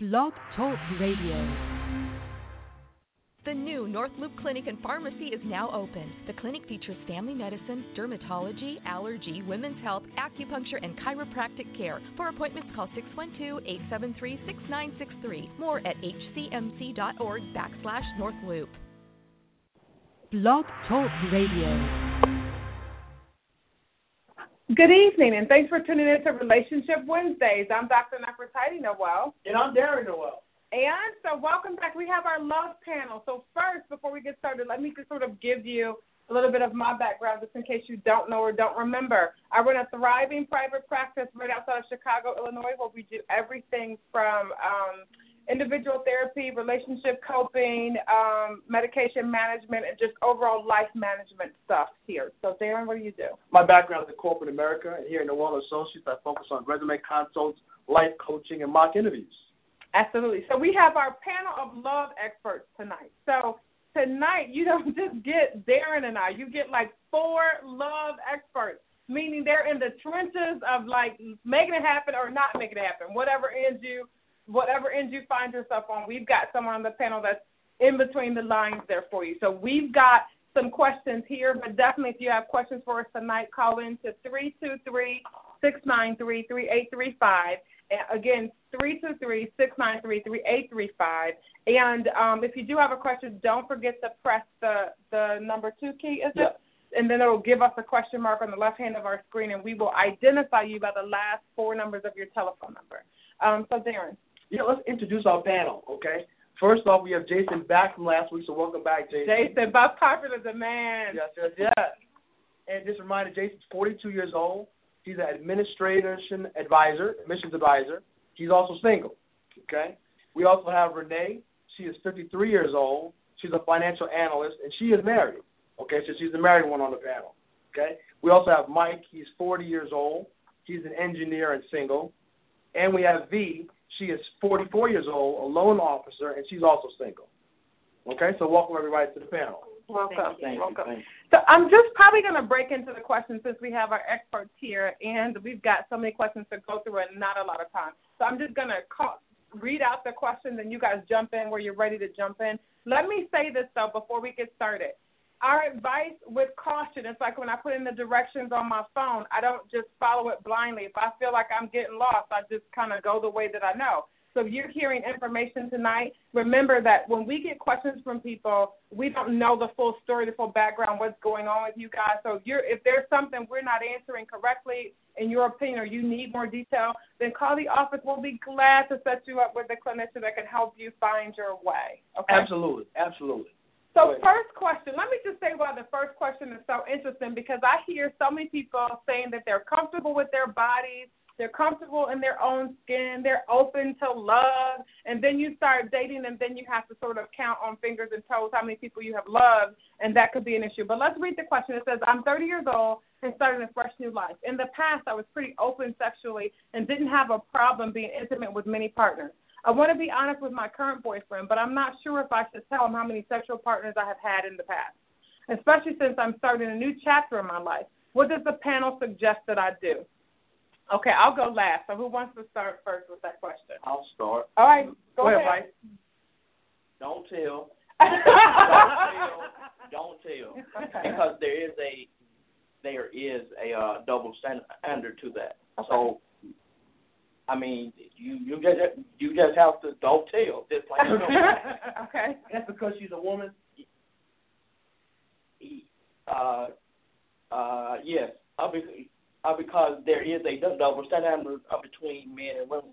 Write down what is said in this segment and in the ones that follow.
Blog Talk Radio. The new North Loop Clinic and Pharmacy is now open. The clinic features family medicine, dermatology, allergy, women's health, acupuncture, and chiropractic care. For appointments, call 612-873-6963. More at hcmc.org backslash North Loop. Blog Talk Radio. Good evening, and thanks for tuning in to Relationship Wednesdays. I'm Dr. Nefertiti Noel. And I'm Darren Noel. And so, welcome back. We have our love panel. So, first, before we get started, let me just sort of give you a little bit of my background just in case you don't know or don't remember. I run a thriving private practice right outside of Chicago, Illinois, where we do everything from um, individual therapy, relationship coping, um, medication management, and just overall life management stuff here. So, Darren, what do you do? My background is in corporate America, and here in Noel Associates, I focus on resume consults, life coaching, and mock interviews. Absolutely. So, we have our panel of love experts tonight. So, tonight, you don't just get Darren and I, you get like four love experts. Meaning they're in the trenches of like making it happen or not making it happen, whatever ends you whatever end you find yourself on, we've got someone on the panel that's in between the lines there for you. So we've got some questions here, but definitely if you have questions for us tonight, call in to 323 693 3835. Again, 323 693 3835. And um, if you do have a question, don't forget to press the, the number two key, is it? And then it'll give us a question mark on the left hand of our screen, and we will identify you by the last four numbers of your telephone number. Um, so, Darren. Yeah, let's introduce our panel, okay? First off, we have Jason back from last week, so welcome back, Jason. Jason, Bob popular demand. Yes, yes, yes. And just a reminder, Jason's 42 years old. He's an administration advisor, admissions advisor. He's also single, okay? We also have Renee. She is 53 years old. She's a financial analyst, and she is married, okay? So she's the married one on the panel, okay? We also have Mike. He's 40 years old. He's an engineer and single. And we have V. She is 44 years old, a loan officer, and she's also single. Okay, so welcome everybody to the panel. Welcome. Thank you. Welcome. Thank you. So I'm just probably going to break into the questions since we have our experts here, and we've got so many questions to go through and not a lot of time. So I'm just going to call, read out the questions, and you guys jump in where you're ready to jump in. Let me say this though before we get started our advice with caution. It's like when I put in the directions on my phone, I don't just follow it blindly. If I feel like I'm getting lost, I just kind of go the way that I know. So if you're hearing information tonight, remember that when we get questions from people, we don't know the full story, the full background, what's going on with you guys. So if you're if there's something we're not answering correctly in your opinion or you need more detail, then call the office. We'll be glad to set you up with a clinician that can help you find your way. Okay. Absolutely, absolutely. So first question, let me just say why the first question is so interesting because I hear so many people saying that they're comfortable with their bodies, they're comfortable in their own skin, they're open to love, and then you start dating and then you have to sort of count on fingers and toes how many people you have loved, and that could be an issue. But let's read the question. It says, I'm 30 years old and starting a fresh new life. In the past, I was pretty open sexually and didn't have a problem being intimate with many partners. I want to be honest with my current boyfriend, but I'm not sure if I should tell him how many sexual partners I have had in the past, especially since I'm starting a new chapter in my life. What does the panel suggest that I do? Okay, I'll go last. So who wants to start first with that question? I'll start. All right, go, Go ahead, ahead. Mike. Don't tell. Don't tell. Okay. because there is a there is a uh, double standard to that. So, I mean, you you just you just have to don't tell. Just like you know, okay. That's because she's a woman. uh, uh, yes, uh, be- uh, because there is a dou- double standard uh, between men and women.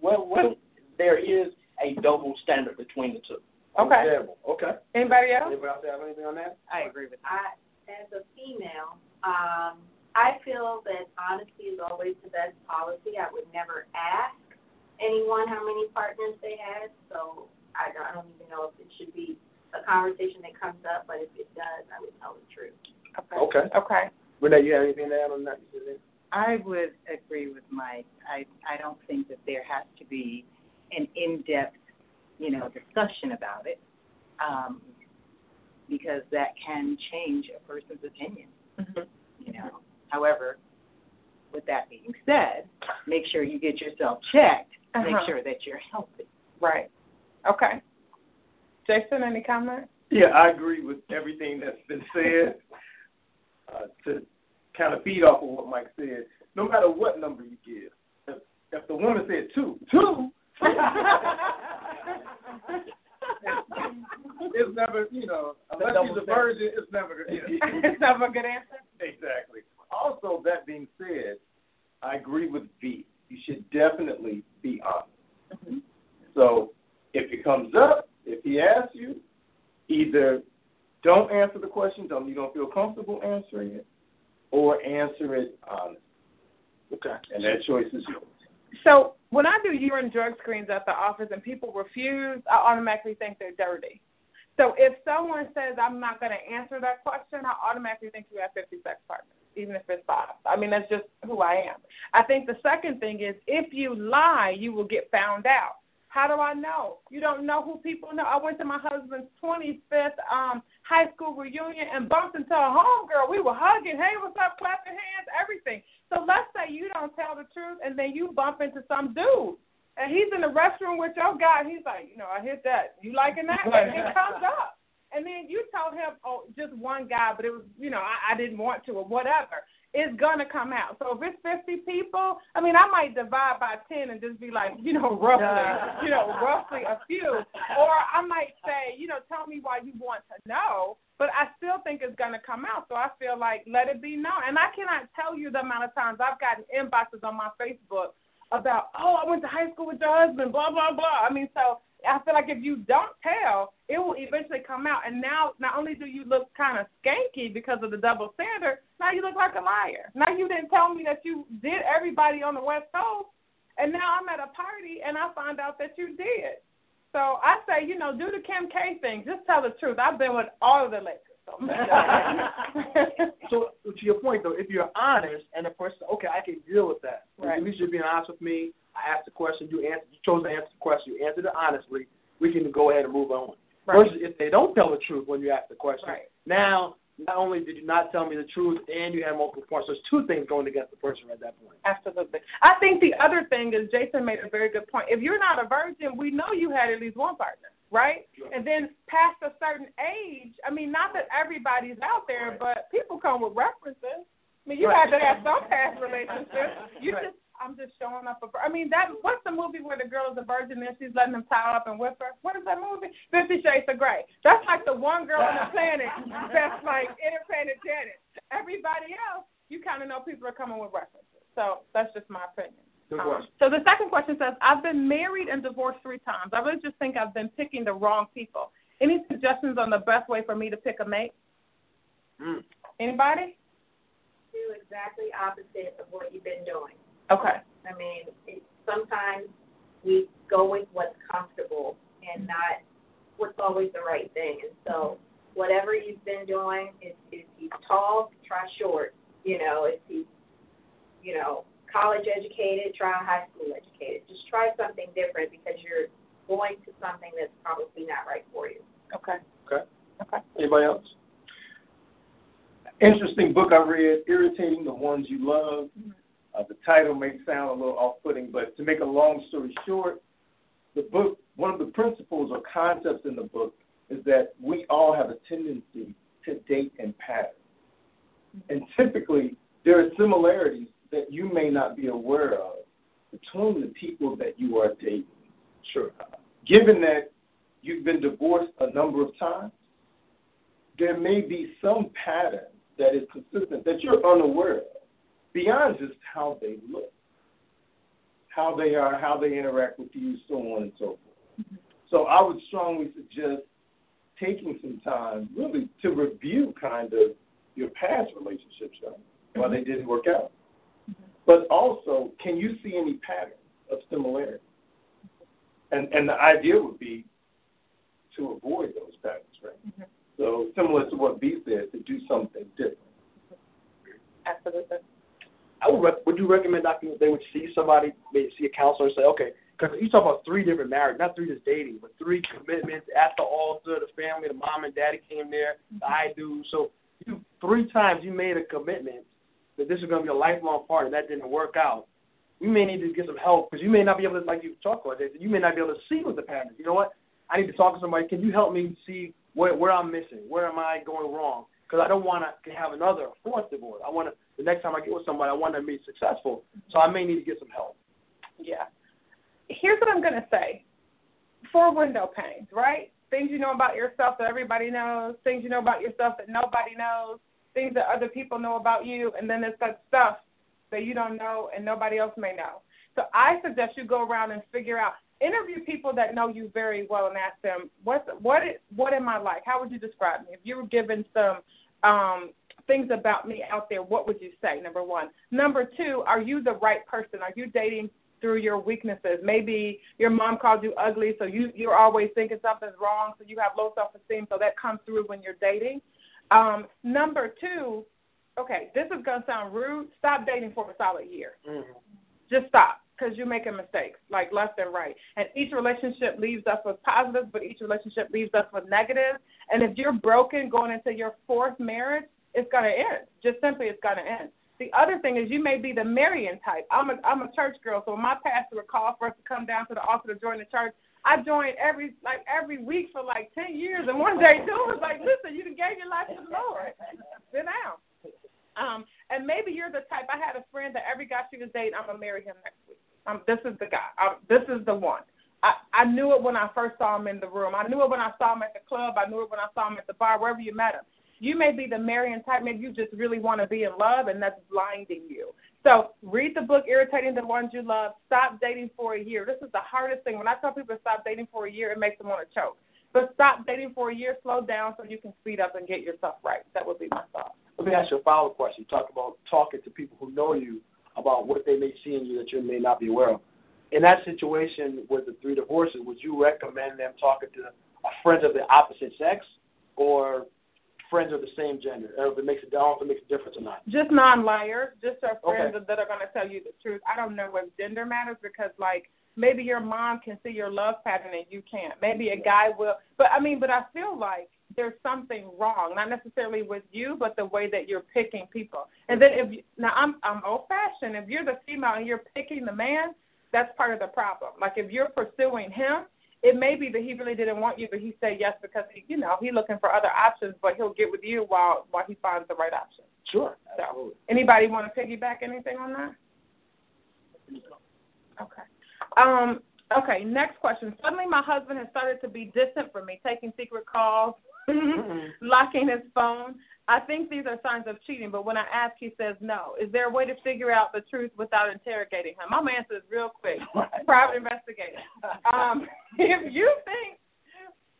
Well, well, there is a double standard between the two. Okay. Understandable. Okay. Anybody else? Anybody else have anything on that? I agree with I, as a female, um, I feel that honesty is always the best policy. I would never ask anyone how many partners they had, so I don't, I don't even know if it should be a conversation that comes up, but if it does, I would tell the truth. Okay. Okay. Renee, you have anything to add on that? I would agree with Mike. I I don't think that there has to be an in-depth, you know, discussion about it, um, because that can change a person's opinion. You know. However, with that being said, make sure you get yourself checked make Uh-huh. sure that you're healthy. Right. Okay. Jason, any comment? Yeah, I agree with everything that's been said. Uh, to kind of feed off of what Mike said, no matter what number you give, if, if the woman said two, two, it's never, you know, unless she's a virgin, it's never, you know. it's never a good answer. Exactly. Also, that being said, I agree with V. You should definitely be honest. Mm-hmm. So, if it comes up, if he asks you, either don't answer the question, tell him you don't feel comfortable answering it, or answer it honestly. Okay. And that choice is yours. So when I do urine drug screens at the office and people refuse, I automatically think they're dirty. So if someone says I'm not going to answer that question, I automatically think you have 50 sex partners, even if it's five. I mean, that's just who I am. I think the second thing is if you lie, you will get found out. How do I know? You don't know who people know. I went to my husband's 25th um, high school reunion and bumped into a homegirl. We were hugging. Hey, what's up? Clapping hands, everything. So let's say you don't tell the truth and then you bump into some dude. And he's in the restroom with your guy. He's like, you know, I hit that. You liking that? And it comes up. And then you tell him, oh, just one guy, but it was, you know, I, I didn't want to or whatever. It's going to come out. So if it's 50 people, I mean, I might divide by 10 and just be like, you know, roughly, you know, roughly a few. Or I might say, you know, tell me why you want to know. But I still think it's going to come out. So I feel like let it be known. And I cannot tell you the amount of times I've gotten inboxes on my Facebook about, oh, I went to high school with your husband, blah, blah, blah. I mean, so I feel like if you don't tell, it will eventually come out. And now, not only do you look kind of skanky because of the double standard, now you look like a liar. Now you didn't tell me that you did everybody on the West Coast, and now I'm at a party and I find out that you did. So I say, you know, do the Kim K thing. Just tell the truth. I've been with all of the Lakers. So, so to your point though, if you're honest and the person, okay, I can deal with that. Right. At least you're being honest with me. I asked the question, you answered, you chose to answer the question, you answered it honestly. We can go ahead and move on. Right. Versus if they don't tell the truth when you ask the question, Right. now not only did you not tell me the truth and you had multiple points, there's two things going against the person at that point. Absolutely. I think the other thing is Jason made a very good point. If you're not a virgin, we know you had at least one partner, right? And then past a certain age, I mean, not that everybody's out there, but people come with references. I mean, you Right. had to have some past relationships. You Right. just, I'm just showing up. A, I mean, that what's the movie where the girl is a virgin and she's letting him tie up and whip her? What is that movie? Fifty Shades of Grey. That's like the one girl on the planet that's like interplanetarian. Everybody else, you kind of know people are coming with references. So that's just my opinion. Good Um, question. so the second question says, I've been married and divorced three times. I really just think I've been picking the wrong people. Any suggestions on the best way for me to pick a mate? Mm. Anybody? Do exactly opposite of what you've been doing. Okay. I mean, it, sometimes we go with what's comfortable and not what's always the right thing. And so, whatever you've been doing, if, if he's tall, try short. You know, if he's, you know, college educated, try high school educated. Just try something different because you're going to something that's probably not right for you. Okay. Okay. Okay. Anybody else? Interesting book I read, Irritating the Ones You Love. Mm-hmm. Uh, the title may sound a little off-putting, but to make a long story short, the book, one of the principles or concepts in the book is that we all have a tendency to date in patterns. And typically, there are similarities that you may not be aware of between the people that you are dating. Sure. Given that you've been divorced a number of times, there may be some pattern that is consistent that you're unaware of, beyond just how they look, how they are, how they interact with you, so on and so forth. Mm-hmm. So I would strongly suggest taking some time really to review kind of your past relationships, right? Why they mm-hmm. didn't work out. Mm-hmm. But also, can you see any patterns of similarity? And and the idea would be to avoid those patterns, right? So similar to what V said, to do something different. Absolutely. I would rec- would you recommend Doctor they would see somebody, maybe see a counselor, and say, okay, because you talk about three different marriages, not three just dating, but three commitments at the altar, the family, the mom and daddy came there, the mm-hmm. I do. So you three times you made a commitment that this is going to be a lifelong partner. That didn't work out. we may need to get some help because you may not be able to, like you talked about, you may not be able to see with the pattern. You know what? I need to talk to somebody. Can you help me see where where I'm missing? Where am I going wrong? Because I don't want to have another fourth divorce. I want to the next time I get with somebody, I want to be successful. So I may need to get some help. Yeah. Here's what I'm to say. Four window panes, right? Things you know about yourself that everybody knows, things you know about yourself that nobody knows, things that other people know about you, and then there's that stuff that you don't know and nobody else may know. So I suggest you go around and figure out interview people that know you very well and ask them what what what am I like? How would you describe me? If you were given some um, things about me out there, what would you say? Number one. Number two, are you the right person? Are you dating through your weaknesses? Maybe your mom called you ugly, so you you're always thinking something's wrong, so you have low self esteem, so that comes through when you're dating. Um, number two, okay, this is gonna sound rude. Stop dating for a solid year. Mm-hmm. Just stop because you're making mistakes, like left and right. And each relationship leaves us with positives, but each relationship leaves us with negatives. And if you're broken going into your fourth marriage, it's to end. Just simply, it's to end. The other thing is you may be the marrying type. I'm a I'm a church girl, so when my pastor would call for us to come down to the altar to join the church, I joined every like every week for like ten years, and one day Joe was like, "Listen, you gave your life to the Lord. Sit down." Um, and maybe you're the type. I had a friend that every guy she was dating, I'm gonna marry him next week. Um, this is the guy. Um, this is the one. I, I knew it when I first saw him in the room. I knew it when I saw him at the club. I knew it when I saw him at the bar, wherever you met him. You may be the marrying type. Maybe you just really want to be in love, and that's blinding you. So read the book, Irritating the Ones You Love. Stop dating for a year. This is the hardest thing. When I tell people to stop dating for a year, it makes them want to choke. But stop dating for a year, slow down so you can speed up and get yourself right. That would be my thought. Let me ask you a follow up question. You talk about talking to people who know you about what they may see in you that you may not be aware of in that situation with the three divorces, would you recommend them talking to a friend of the opposite sex or friends of the same gender? Or if it makes a, I don't know if it makes a difference or not. Just non-liars, just our friends Okay. that are going to tell you the truth. I don't know if gender matters because, like, maybe your mom can see your love pattern and you can't. Maybe a guy will, but I mean, but I feel like there's something wrong, not necessarily with you, but the way that you're picking people. And then if you, now I'm I'm old-fashioned. If you're the female and you're picking the man, that's part of the problem. Like if you're pursuing him, it may be that he really didn't want you, but he said yes because he, you know he's looking for other options, but he'll get with you while while he finds the right option. Sure. So, anybody want to piggyback anything on that? Okay. Um. Okay. Next question. Suddenly, my husband has started to be distant from me, taking secret calls, locking his phone. I think these are signs of cheating, but when I ask, he says no. Is there a way to figure out the truth without interrogating him? My answer is real quick. Private investigation. Um, if you think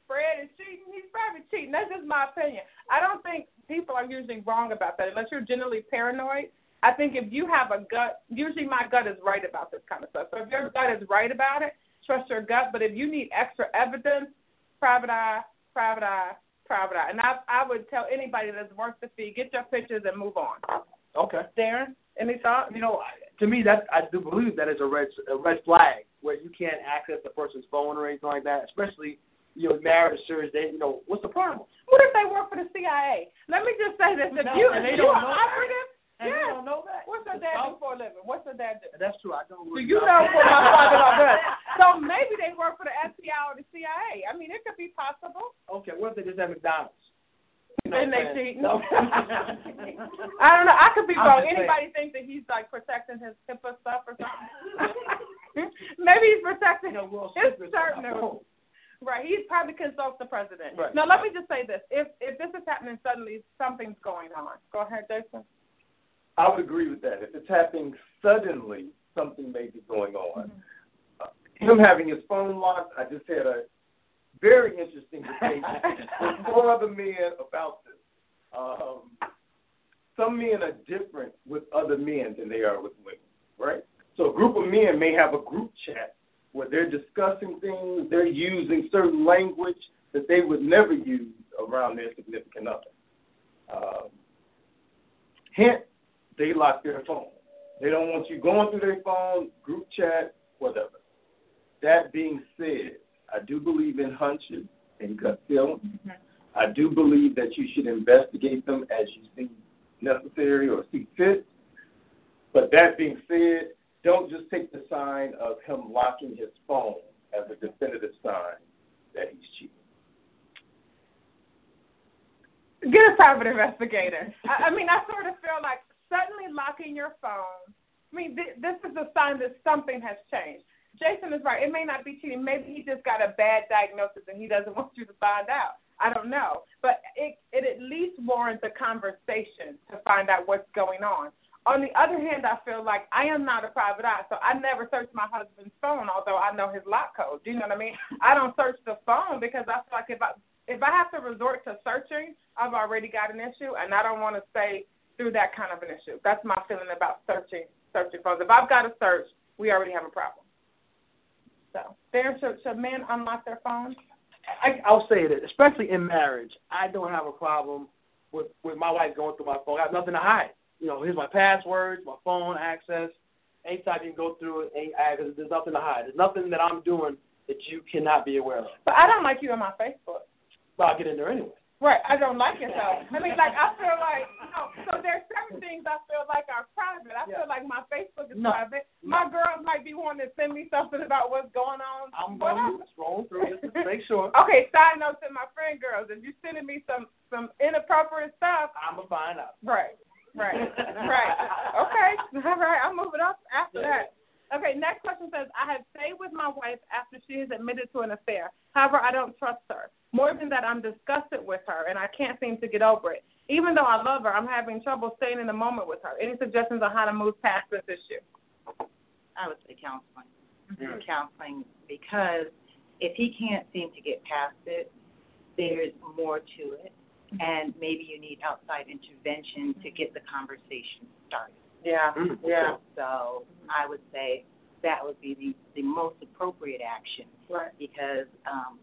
Fred is cheating, he's probably cheating. That's just my opinion. I don't think people are usually wrong about that unless you're generally paranoid. I think if you have a gut, usually my gut is right about this kind of stuff. So if your gut is right about it, trust your gut. But if you need extra evidence, private eye, private eye, private eye. And I I would tell anybody that's worth the fee, get your pictures and move on. Okay. Darren, any thoughts? You know, to me, that I do believe that is a red a red flag where you can't access the person's phone or anything like that, especially you know married or serious date. You know, what's the problem? What if they work for the CIA? Let me just say this: if No, you if you are operative, And yes. they don't know that. What's their dad do for a living? What's their dad do? That's true. I don't. Do Really you know what my father does? So maybe they work for the FBI or the CIA. I mean, it could be possible. Okay, what if they just have McDonald's? You know they I'm cheat. No. I don't know. I could be wrong. just saying. Anybody think that he's like protecting his HIPAA stuff or something? maybe he's protecting You know, his certain. on my phone. Right. He probably consults the president. Right. Now let me just say this: if if this is happening suddenly, something's going on. Go ahead, Jason. I would agree with that. If it's happening suddenly, something may be going on. Uh, him having his phone locked, I just had a very interesting debate with four other men about this. Um, some men are different with other men than they are with women, right? So a group of men may have a group chat where they're discussing things, they're using certain language that they would never use around their significant other. Um, hint, they lock their phone. They don't want you going through their phone, group chat, whatever. That being said, I do believe in hunches and gut feelings. Mm-hmm. I do believe that you should investigate them as you see necessary or see fit. But that being said, don't just take the sign of him locking his phone as a definitive sign that he's cheating. Get a private investigator. I, I mean, I sort of feel like suddenly locking your phone. I mean, th- this is a sign that something has changed. Jason is right. It may not be cheating. Maybe he just got a bad diagnosis and he doesn't want you to find out. I don't know, but it it at least warrants a conversation to find out what's going on. On the other hand, I feel like I am not a private eye, so I never search my husband's phone, although I know his lock code. Do you know what I mean? I don't search the phone because I feel like if I if I have to resort to searching, I've already got an issue, and I don't want to stay through that kind of an issue. That's my feeling about searching searching phones. If I've got to search, we already have a problem. So, Darren, should, should men unlock their phones? I, I'll say that, especially in marriage, I don't have a problem with with my wife going through my phone. I have nothing to hide. You know, here's my passwords, my phone access. Anytime you can go through it, ain't, I, there's nothing to hide. There's nothing that I'm doing that you cannot be aware of. But I don't like you on my Facebook. But I'll get in there anyway. Right, I don't like it though. I mean, like I feel like you know, so there's certain things I feel like are private. I feel like my Facebook is No. private. My girls might be wanting to send me something about what's going on. I'm going to scroll through it to make sure. Okay, side note to my friend girls, if you're sending me some some inappropriate stuff, I'm gonna find out. right, right, right. Okay, all right, I'm moving up after that. Okay, next question says, I have stayed with my wife after she has admitted to an affair. However, I don't trust her. More than that, I'm disgusted with her, and I can't seem to get over it. Even though I love her, I'm having trouble staying in the moment with her. Any suggestions on how to move past this issue? I would say counseling. Mm-hmm. Counseling because if he can't seem to get past it, there's more to it, mm-hmm. and maybe you need outside intervention to get the conversation started. Yeah, Mm. yeah, So I would say that would be the, the most appropriate action right. because um,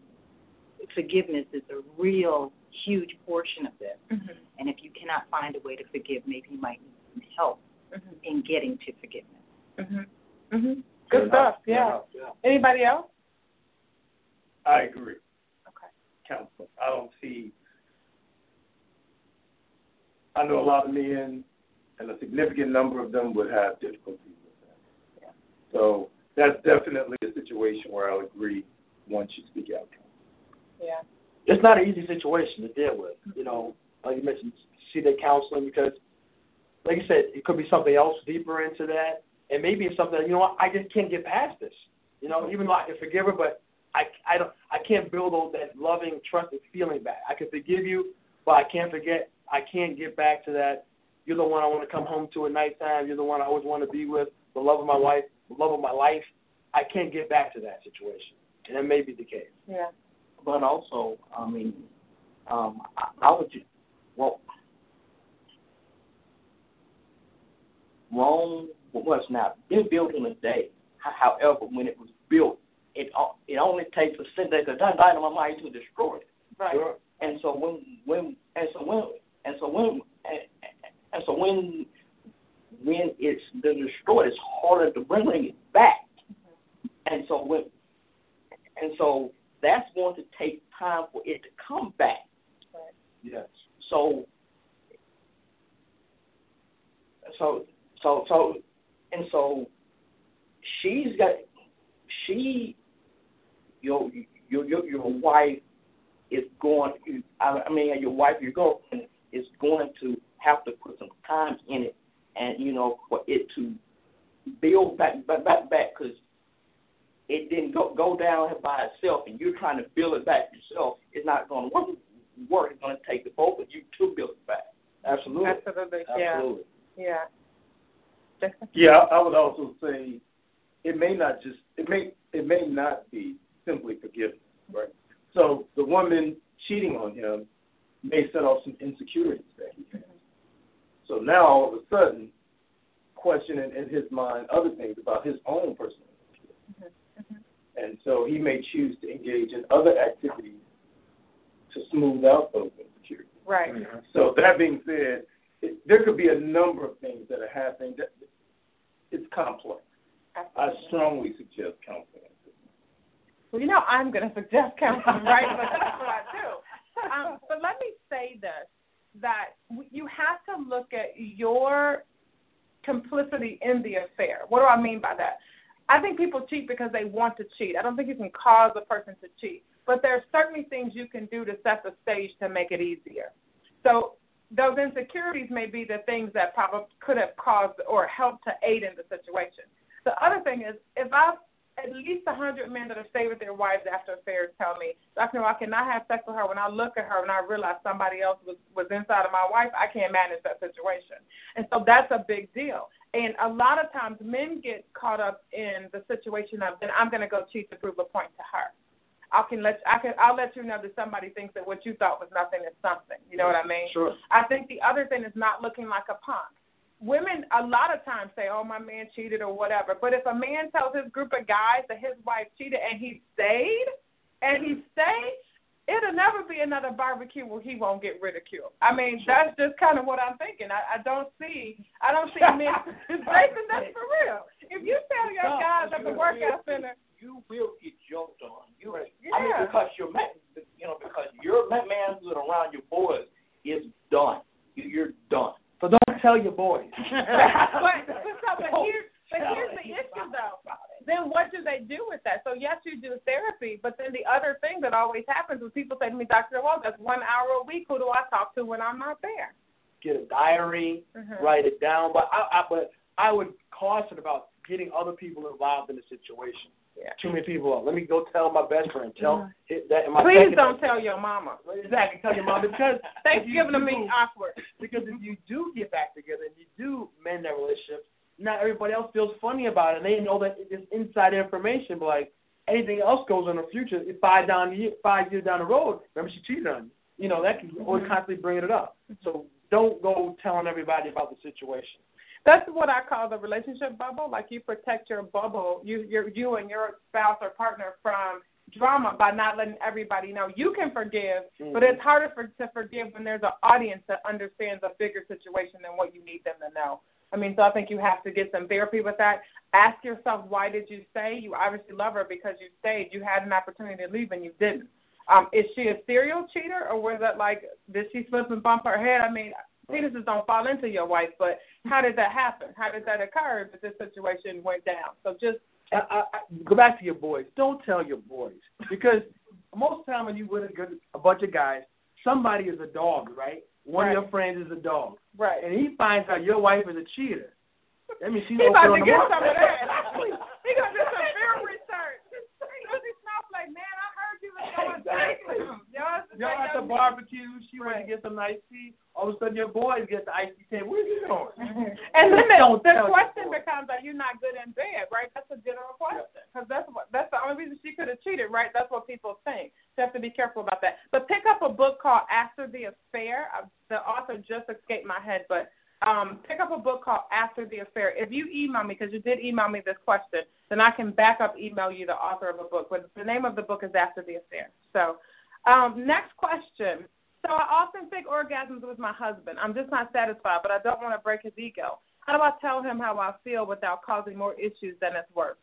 forgiveness is a real huge portion of this. Mm-hmm. And if you cannot find a way to forgive, maybe you might need some help in getting to forgiveness. Mhm. Mhm. Good stuff. Yeah. yeah. Anybody else? I agree. Okay. Counseling. I don't see. I know a lot of men, and a significant number of them would have difficulties with that. Yeah. So that's definitely a situation where I'll agree once you speak out. Yeah. It's not an easy situation to deal with. You know, like you mentioned, see that counseling because, like you said, it could be something else deeper into that, and maybe it's something you know what, I just can't get past this. You know, even though I can forgive her, but I I don't I can't build those that loving, trusting feeling back. I can forgive you, but I can't forget. I can't get back to that. You're the one I want to come home to at nighttime. You're the one I always want to be with. The love of my wife, the love of my life. I can't get back to that situation, and that may be the case. Yeah. But also, I mean, um, I, I would just, well, Rome was not been built in a day. However, when it was built, it it only takes a synthetic dynamite to destroy it. Right. And so when when and so when and so when and, and so when when it's been destroyed, it's harder to bring it back. And so when and so that's going to take time for it to come back. Yes. So so so so and so she's got she your your your your wife is going I I mean your wife your girlfriend is going to have to put some time in it and you know for it to build back back back back because it didn't go go down by itself and you're trying to build it back yourself it's not going to work work it's going to take the both of you to build it back Absolutely. Absolutely. Yeah. Absolutely. Yeah. Jason? Yeah, I would also say it may not just it may it may not be simply forgiveness, right? So the woman cheating on him may set off some insecurities that he has. So now all of a sudden, questioning in his mind other things about his own personal insecurities. And so he may choose to engage in other activities to smooth out those insecurities. Right. So that being said, it, there could be a number of things that are happening. That it's complex. Absolutely. I strongly suggest counseling. Well, you know, I'm going to suggest counseling, right? but that's what I do. Um, but let me say this: that you have to look at your complicity in the affair. What do I mean by that? I think people cheat because they want to cheat. I don't think you can cause a person to cheat, but there are certainly things you can do to set the stage to make it easier. So those insecurities may be the things that probably could have caused or helped to aid in the situation. The other thing is, if I at least a hundred men that have stayed with their wives after affairs tell me, Dr. I cannot have sex with her. When I look at her and I realize somebody else was was inside of my wife, I can't manage that situation, and so that's a big deal. And a lot of times, men get caught up in the situation of, then I'm going to go cheat to prove a point to her. I can let I can I'll let you know that somebody thinks that what you thought was nothing is something. You know what I mean? Sure. I think the other thing is not looking like a punk women a lot of times say, "Oh, my man cheated" or whatever. But if a man tells his group of guys that his wife cheated and he stayed, and he stayed, it'll never be another barbecue where he won't get ridiculed. I mean, that's just kind of what I'm thinking. I, I don't see, I don't see men. Jason, that's for real. If you tell your guys at the workout center, you will get joked on. You, yeah. I mean, because your man, you know, because your man around your boys is done. You're done. So don't tell your boys. but, but, but, here's, but here's the issue, though. Then what do they do with that? So yes, you do therapy, but then the other thing that always happens is people say to me, Doctor, well, that's one hour a week. Who do I talk to when I'm not there? Get a diary, mm-hmm. write it down. But I, I, but I would caution about getting other people involved in the situation. Yeah. Too many people. Let me go tell my best friend. Tell yeah. that. My Please don't tell your mama. Exactly. Tell your mom because Thanksgiving to me awkward. Because if you do get back together and you do mend that relationship, not everybody else feels funny about it, and they know that it's inside information. But like anything else goes in the future, five down the year, five years down the road, remember she cheated on you. You know that can always Mm-hmm. constantly bringing it up. So don't go telling everybody about the situation. That's what I call the relationship bubble. Like you protect your bubble, you your you and your spouse or partner from drama by not letting everybody know. You can forgive, Mm-hmm. but it's harder for to forgive when there's an audience that understands a bigger situation than what you need them to know. I mean, so I think you have to get some therapy with that. Ask yourself, why did you stay? You obviously love her because you stayed. You had an opportunity to leave and you didn't. Um, is she a serial cheater, or was it like did she slip and bump her head? I mean, penises don't fall into your wife, but how did that happen? How did that occur that this situation went down? So just I, I, I, go back to your boys. Don't tell your boys because most of the time when you with a, good, a bunch of guys, somebody is a dog, right? One Right. of your friends is a dog, right. and he finds out your wife is a cheater. That means she's He about to get market. some of that. he gonna do some field research. Because he smells like, man, I heard you was going Exactly. Y'all, at the barbecue. She went to get some iced tea. All of a sudden, your boys get the iced tea. "Where you going?" And then the, Don't the question becomes, are you not good in bed, right? That's a general question. Because that's what that's the only reason she could have cheated, right? That's what people think. So you have to be careful about that. But pick up a book called After the Affair. Uh, The author just escaped my head, but um, pick up a book called After the Affair. If you email me, because you did email me this question, then I can back up email you the author of a book. But the name of the book is After the Affair. So, um, next question. So I often fake orgasms with my husband. I'm just not satisfied, but I don't want to break his ego. How do I tell him how I feel without causing more issues than it's worth?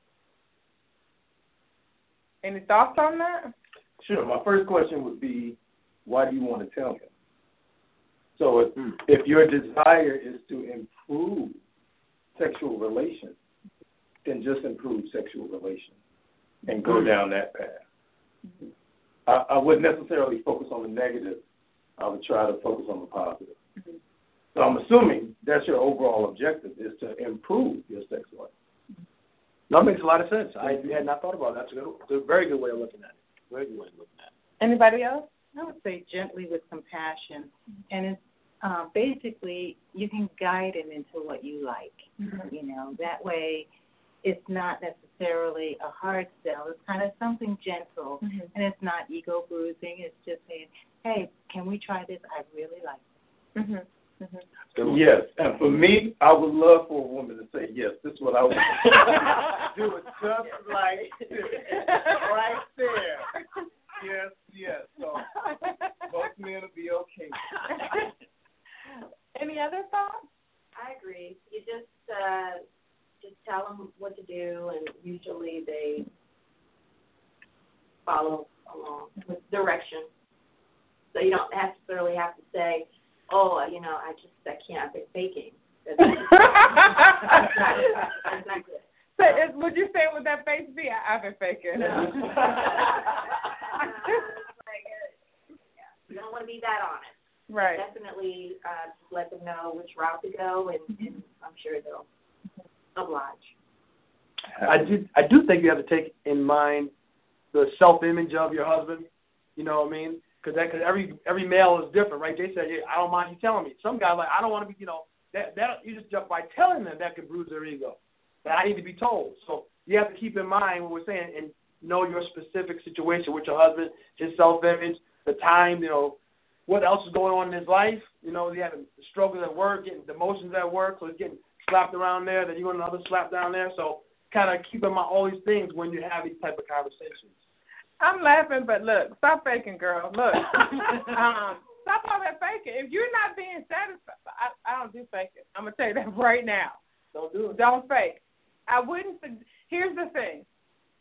Any thoughts on that? Sure. My first question would be, why do you want to tell him? So if, hmm. if your desire is to improve sexual relations, then just improve sexual relations and go hmm. down that path. I, I wouldn't necessarily focus on the negative. I would try to focus on the positive. So I'm assuming that's your overall objective is to improve your sex life. That makes a lot of sense. I mm-hmm. had not thought about it. That's a, good, it's a very good way of looking at it. Very good way of looking at it. Anybody else? I would say gently with compassion, and it's uh, basically you can guide him into what you like. You know that way, it's not necessarily a hard sell. It's kind of something gentle, Mm-hmm. and it's not ego bruising. It's just saying, "Hey, can we try this? I really like." Mm-hmm. Mm-hmm. Yes, and for me, I would love for a woman to say yes. This is what I would do. It just like this, right there. Yes, yes. So most men will be okay. Any other thoughts? I agree. You just uh, just tell them what to do, and usually they follow along with direction. So you don't necessarily have to say, "Oh, you know, I just I can't. I've been faking." That's not good. That's not good. So, is, would you say it with that face V? I, I've been faking. Like, uh, yeah, You don't want to be that honest. right. Definitely uh, let them know which route to go, and, mm-hmm. and I'm sure they'll oblige. I do I do think you have to take in mind the self image of your husband. You know what I mean? Because that cause every every male is different, right? Jay said, yeah, I don't mind you telling me. Some guys like I don't want to be, you know, that that you just jump by telling them that can bruise their ego. That I need to be told. So you have to keep in mind what we're saying and know your specific situation with your husband, his self image, the time, you know, what else is going on in his life. You know, he had struggles at work, getting demotions at work, so he's getting slapped around there, then you want another slap down there. So kind of keep in mind all these things when you have these type of conversations. I'm laughing, but look, stop faking, girl. Look, um, stop all that faking. If you're not being satisfied, I, I don't do faking. I'm gonna tell you that right now. Don't do it. Don't fake. I wouldn't. Here's the thing.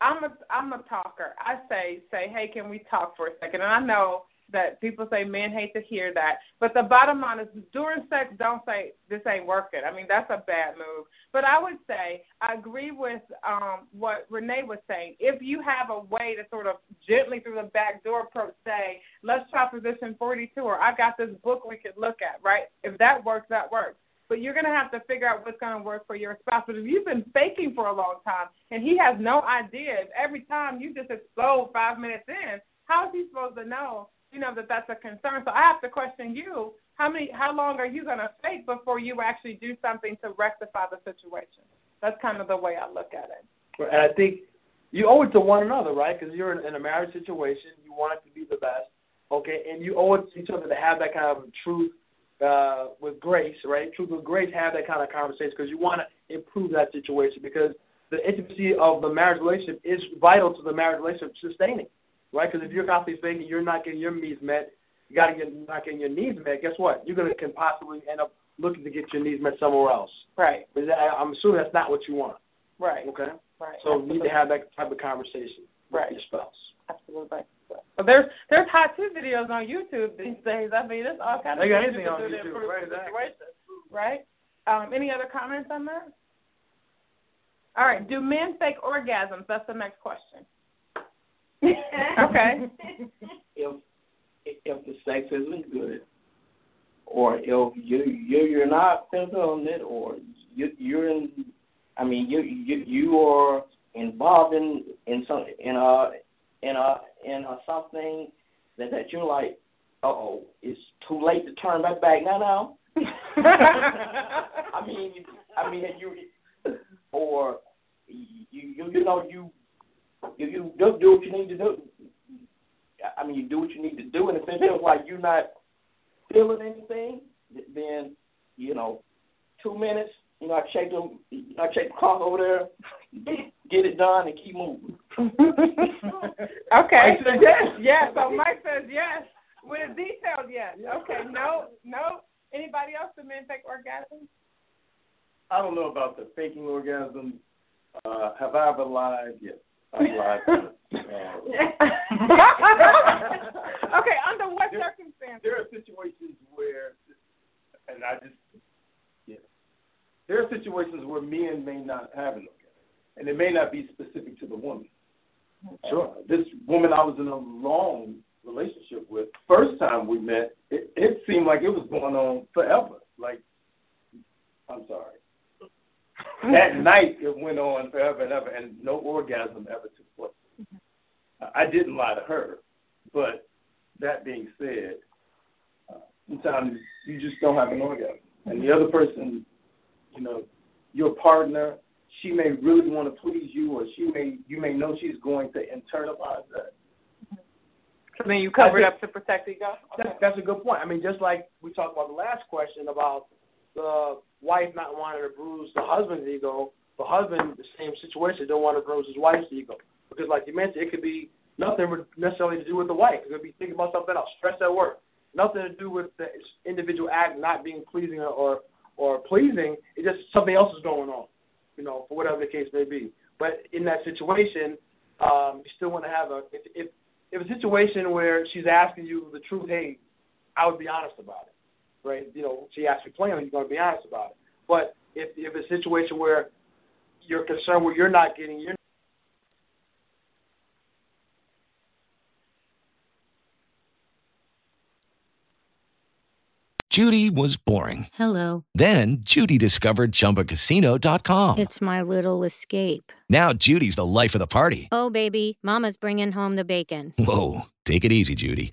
I'm a I'm a talker. I say say, hey, can we talk for a second? And I know that people say men hate to hear that, but the bottom line is during sex, don't say this ain't working. I mean that's a bad move. But I would say I agree with um, what Renee was saying. If you have a way to sort of gently through the back door approach, say, let's try position 42, or I've got this book we could look at, right? If that works, that works. But you're going to have to figure out what's going to work for your spouse. But if you've been faking for a long time and he has no idea, if every time you just explode five minutes in, how is he supposed to know, you know, that that's a concern? So I have to question you. How many? How long are you going to fake before you actually do something to rectify the situation? That's kind of the way I look at it. And I think you owe it to one another, right? Because you're in, a marriage situation, you want it to be the best, okay? And you owe it to each other to have that kind of truth uh, with grace, right? Truth with grace, have that kind of conversation because you want to improve that situation because the intimacy of the marriage relationship is vital to the marriage relationship sustaining, right? Because if you're constantly thinking you're not getting your needs met, you got to get not getting your needs met. Guess what? You're gonna can possibly end up looking to get your needs met somewhere else. Right. But that, I'm assuming that's not what you want. Right. Okay. Right. So you need to have that type of conversation with Right. your spouse. Absolutely. But there's there's to videos on YouTube these days. I mean, there's all kinds of They got anything on can do to YouTube, right, exactly. right? Um, any other comments on that? All right. Do men fake orgasms? That's the next question. Okay. if if the sex isn't good, or if you you you're not feeling it, or you you're in, I mean you you you are involved in in some in a in a in a something that that you're like, uh oh, it's too late to turn back back now now. I mean, I mean, you or you you know you you you do do what you need to do. I mean, you do what you need to do, and if it feels like you're not feeling anything, then you know, two minutes. You know, I check them. I check the clock over there, get it done, and keep moving. okay. Mike said yes. Yes. So Mike says yes with a detailed yes. Okay. No. No. Anybody else? Do men fake orgasms? I don't know about the faking orgasm. Uh, have I ever lied? Yes, I've lied. okay. Under what There- circumstances? there are situations where, and I just, yeah, there are situations where men may not have an orgasm, and it may not be specific to the woman. Sure. Uh, this woman I was in a long relationship with, first time we met, it, it seemed like it was going on forever. Like, I'm sorry. That night it went on forever and ever, and no orgasm ever took place. I didn't lie to her, but that being said, uh, sometimes you just don't have an orgasm, and the other person, you know, your partner, she may really want to please you, or she may you may know she's going to internalize that. So then you cover it up to protect the ego. That's, that's a good point. I mean, just like we talked about the last question about the wife not wanting to bruise the husband's ego, the husband, the same situation, don't want to bruise his wife's ego. Because, like you mentioned, it could be nothing necessarily to do with the wife. It could be thinking about something else, stress at work. Nothing to do with the individual act not being pleasing or, or, or pleasing. It's just something else is going on, you know, for whatever the case may be. But in that situation, um, you still want to have a, if, if, if a situation where she's asking you the truth, hey, I would be honest about it, right? You know, she asked you plainly, you're going to be honest about it. But if if it's a situation where you're concerned where you're not getting you're Judy was boring. Hello. Then Judy discovered ChumbaCasino.com. It's my little escape. Now Judy's the life of the party. Oh, baby, Mama's bringing home the bacon. Whoa, take it easy, Judy.